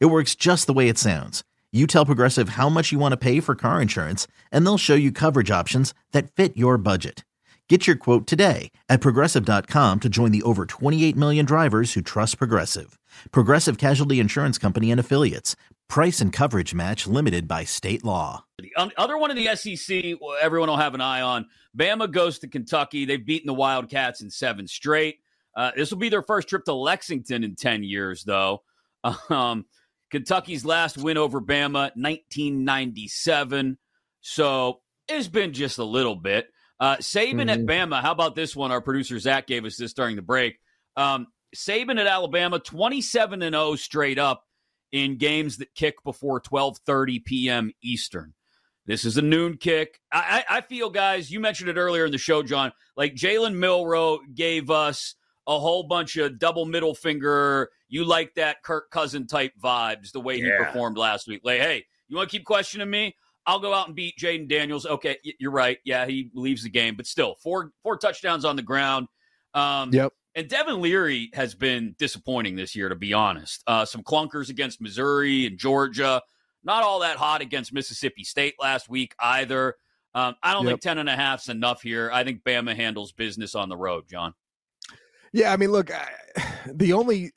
It works just the way it sounds. You tell Progressive how much you want to pay for car insurance, and they'll show you coverage options that fit your budget. Get your quote today at progressive.com to join the over 28 million drivers who trust Progressive. Progressive Casualty Insurance Company and Affiliates. Price and coverage match limited by state law. The other one in the SEC, everyone will have an eye on. Bama goes to Kentucky. They've beaten the Wildcats in seven straight. Uh, this will be their first trip to Lexington in 10 years, though. Um, Kentucky's last win over Bama, 1997. So it's been just a little bit. Uh, Saban mm-hmm. at Bama. How about this one? Our producer Zach gave us this during the break. Um, Saban at Alabama, 27 and 0 straight up in games that kick before 12:30 p.m. Eastern. This is a noon kick. I, I, I, feel, guys, you mentioned it earlier in the show, John. Like Jalen Milrow gave us a whole bunch of double middle finger. You like that Kirk Cousin type vibes, the way yeah. he performed last week. Like, hey, you want to keep questioning me? I'll go out and beat Jayden Daniels. Okay, you're right. Yeah, he leaves the game, but still, four four touchdowns on the ground. Um, yep. And Devin Leary has been disappointing this year, to be honest. Uh, some clunkers against Missouri and Georgia. Not all that hot against Mississippi State last week either. Um, I don't yep. think 10 and a half is enough here. I think Bama handles business on the road, John. Yeah, I mean, look, I, the only,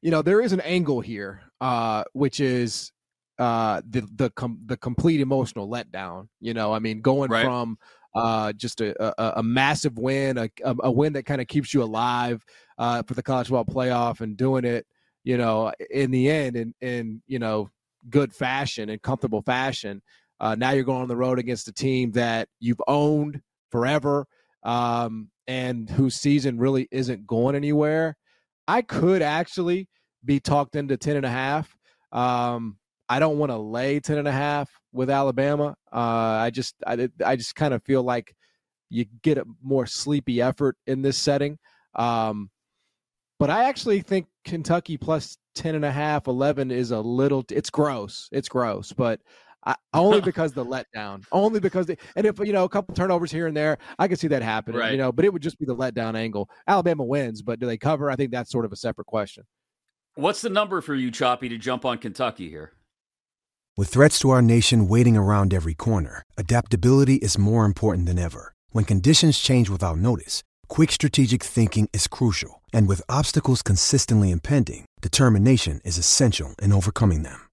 you know, there is an angle here, uh, which is uh, the the com- the complete emotional letdown. You know, I mean, going right. from uh, just a, a, a, massive win, a, a win that kind of keeps you alive uh, for the college football playoff, and doing it, you know, in the end, in in you know, good fashion and comfortable fashion. Uh, now you're going on the road against a team that you've owned forever, um, and whose season really isn't going anywhere. I could actually be talked into ten and a half. Um, I don't want to lay 10 and a half with Alabama. Uh, I just, I, I just kind of feel like you get a more sleepy effort in this setting. Um, but I actually think Kentucky plus 10 and a half, 11 is a little, it's gross. It's gross, but I, only because the letdown, only because they, and if you know a couple turnovers here and there, I could see that happening. Right. You know, but it would just be the letdown angle. Alabama wins, but do they cover? I think that's sort of a separate question. What's the number for you, Choppy, to jump on Kentucky here? With threats to our nation waiting around every corner, adaptability is more important than ever. When conditions change without notice, quick strategic thinking is crucial. And with obstacles consistently impending, determination is essential in overcoming them.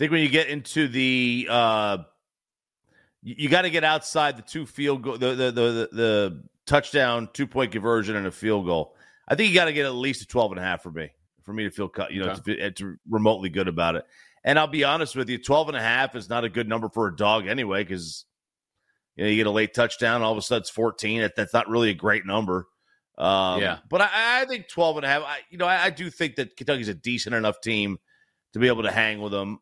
I think when you get into the uh you got to get outside the two field goal the the the, the touchdown two point conversion and a field goal. I think you got to get at least a 12 and a half for me for me to feel cut, you know okay. to, to remotely good about it. And I'll be honest with you, 12 and a half is not a good number for a dog anyway cuz you know you get a late touchdown all of a sudden it's 14 that's not really a great number. Um, Yeah. But I, I think 12 and a half, I, you know, I, I do think that Kentucky's a decent enough team to be able to hang with them.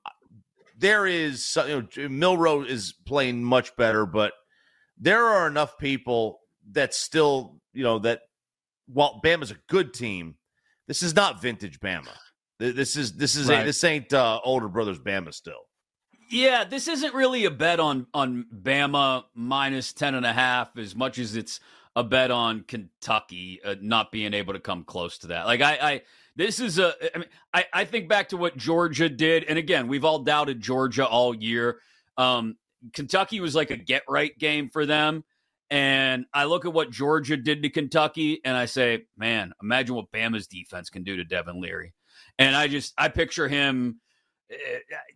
There is, you know, Milrow is playing much better, but there are enough people that still, you know, that while Bama's a good team, this is not vintage Bama. This is this is Right. this ain't uh, older brothers Bama still. Yeah, this isn't really a bet on on Bama minus 10 and a half as much as it's a bet on Kentucky uh, not being able to come close to that. Like I I this is a I mean I I think back to what Georgia did and again, we've all doubted Georgia all year. Um Kentucky was like a get right game for them and I look at what Georgia did to Kentucky and I say, "Man, imagine what Bama's defense can do to Devin Leary." And I just I picture him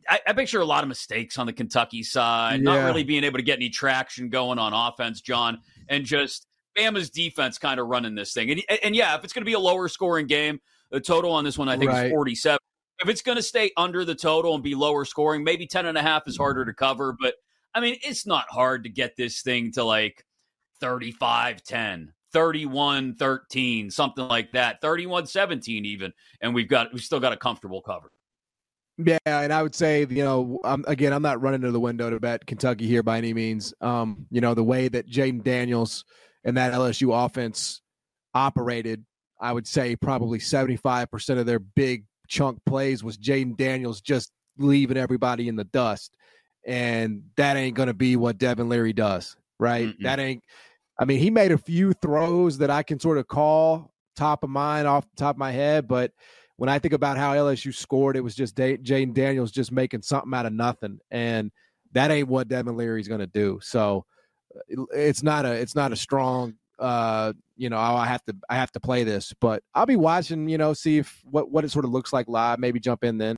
I, I picture a lot of mistakes on the Kentucky side, not really being able to get any traction going on offense, John, and just Bama's defense kind of running this thing. And, and yeah, if it's going to be a lower scoring game, the total on this one I think Right. is 47. If it's going to stay under the total and be lower scoring, maybe 10 and a half is harder to cover, but I mean, it's not hard to get this thing to like 35 10. 31 13 something like that 31 17 even and we've got we've still got a comfortable cover Yeah, and I would say, you know, um, again, I'm not running to the window to bet Kentucky here by any means. Um, you know, the way that Jayden Daniels and that LSU offense operated, I would say probably 75% of their big chunk plays was Jayden Daniels just leaving everybody in the dust. And that ain't going to be what Devin Leary does, right? Mm-mm. That ain't, I mean, he made a few throws that I can sort of call top of mind off the top of my head, but when I think about how LSU scored, it was just da- Jayden Daniels just making something out of nothing, and that ain't what Devin Leary's going to do. So it's not a it's not a strong uh you know I have to I have to play this, but I'll be watching you know see if what what it sort of looks like live. Maybe jump in then.